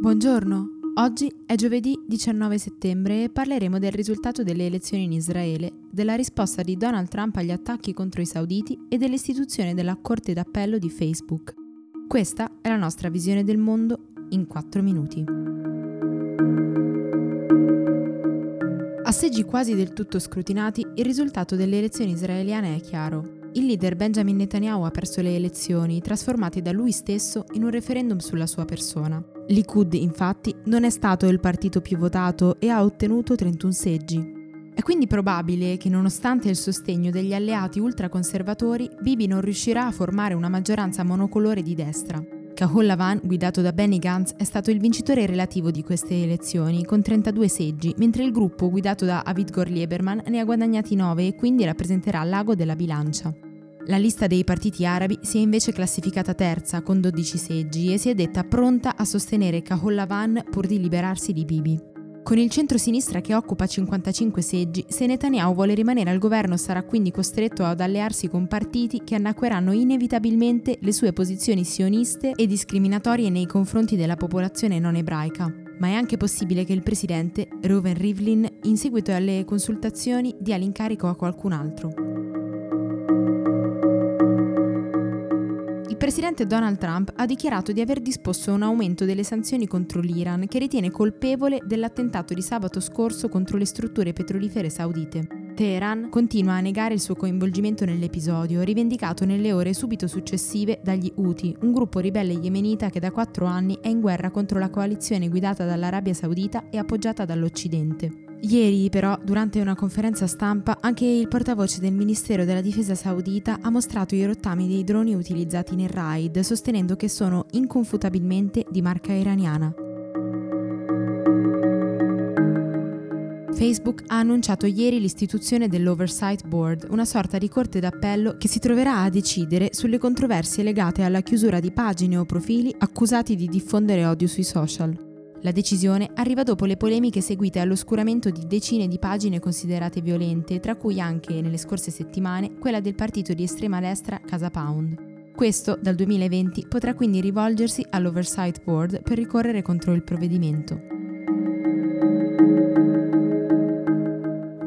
Buongiorno, oggi è giovedì 19 settembre e parleremo del risultato delle elezioni in Israele, della risposta di Donald Trump agli attacchi contro i sauditi e dell'istituzione della Corte d'Appello di Facebook. Questa è la nostra visione del mondo in 4 minuti. A seggi quasi del tutto scrutinati, il risultato delle elezioni israeliane è chiaro. Il leader Benjamin Netanyahu ha perso le elezioni, trasformate da lui stesso in un referendum sulla sua persona. Likud, infatti, non è stato il partito più votato e ha ottenuto 31 seggi. È quindi probabile che, nonostante il sostegno degli alleati ultraconservatori, Bibi non riuscirà a formare una maggioranza monocolore di destra. Cahol Lavan, guidato da Benny Gantz, è stato il vincitore relativo di queste elezioni, con 32 seggi, mentre il gruppo, guidato da Avitgor Lieberman, ne ha guadagnati 9 e quindi rappresenterà l'ago della bilancia. La lista dei partiti arabi si è invece classificata terza, con 12 seggi, e si è detta pronta a sostenere Cahol Lavan pur di liberarsi di Bibi. Con il centro-sinistra che occupa 55 seggi, se Netanyahu vuole rimanere al governo sarà quindi costretto ad allearsi con partiti che annacqueranno inevitabilmente le sue posizioni sioniste e discriminatorie nei confronti della popolazione non ebraica. Ma è anche possibile che il presidente, Reuven Rivlin, in seguito alle consultazioni, dia l'incarico a qualcun altro. Presidente Donald Trump ha dichiarato di aver disposto un aumento delle sanzioni contro l'Iran che ritiene colpevole dell'attentato di sabato scorso contro le strutture petrolifere saudite. Teheran continua a negare il suo coinvolgimento nell'episodio, rivendicato nelle ore subito successive dagli Houthi, un gruppo ribelle yemenita che da quattro anni è in guerra contro la coalizione guidata dall'Arabia Saudita e appoggiata dall'Occidente. Ieri però, durante una conferenza stampa, anche il portavoce del Ministero della Difesa saudita ha mostrato i rottami dei droni utilizzati nel raid, sostenendo che sono inconfutabilmente di marca iraniana. Facebook ha annunciato ieri l'istituzione dell'Oversight Board, una sorta di corte d'appello che si troverà a decidere sulle controversie legate alla chiusura di pagine o profili accusati di diffondere odio sui social. La decisione arriva dopo le polemiche seguite all'oscuramento di decine di pagine considerate violente, tra cui anche, nelle scorse settimane, quella del partito di estrema destra Casa Pound. Questo, dal 2020, potrà quindi rivolgersi all'Oversight Board per ricorrere contro il provvedimento.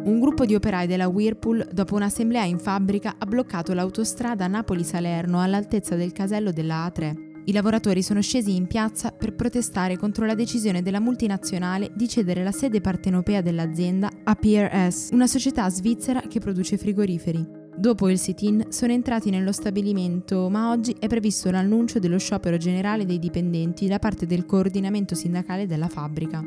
Un gruppo di operai della Whirlpool, dopo un'assemblea in fabbrica, ha bloccato l'autostrada Napoli-Salerno all'altezza del casello della A3. I lavoratori sono scesi in piazza per protestare contro la decisione della multinazionale di cedere la sede partenopea dell'azienda a PRS, una società svizzera che produce frigoriferi. Dopo il sit-in sono entrati nello stabilimento, ma oggi è previsto l'annuncio dello sciopero generale dei dipendenti da parte del coordinamento sindacale della fabbrica.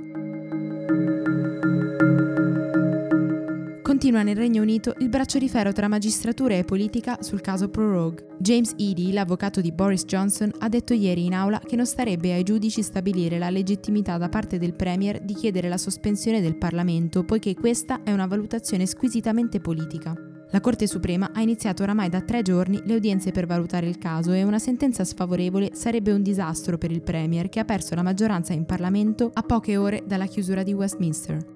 Continua nel Regno Unito il braccio di ferro tra magistratura e politica sul caso Prorogue. James Eady, l'avvocato di Boris Johnson, ha detto ieri in aula che non starebbe ai giudici stabilire la legittimità da parte del Premier di chiedere la sospensione del Parlamento, poiché questa è una valutazione squisitamente politica. La Corte Suprema ha iniziato oramai da tre giorni le udienze per valutare il caso e una sentenza sfavorevole sarebbe un disastro per il Premier che ha perso la maggioranza in Parlamento a poche ore dalla chiusura di Westminster.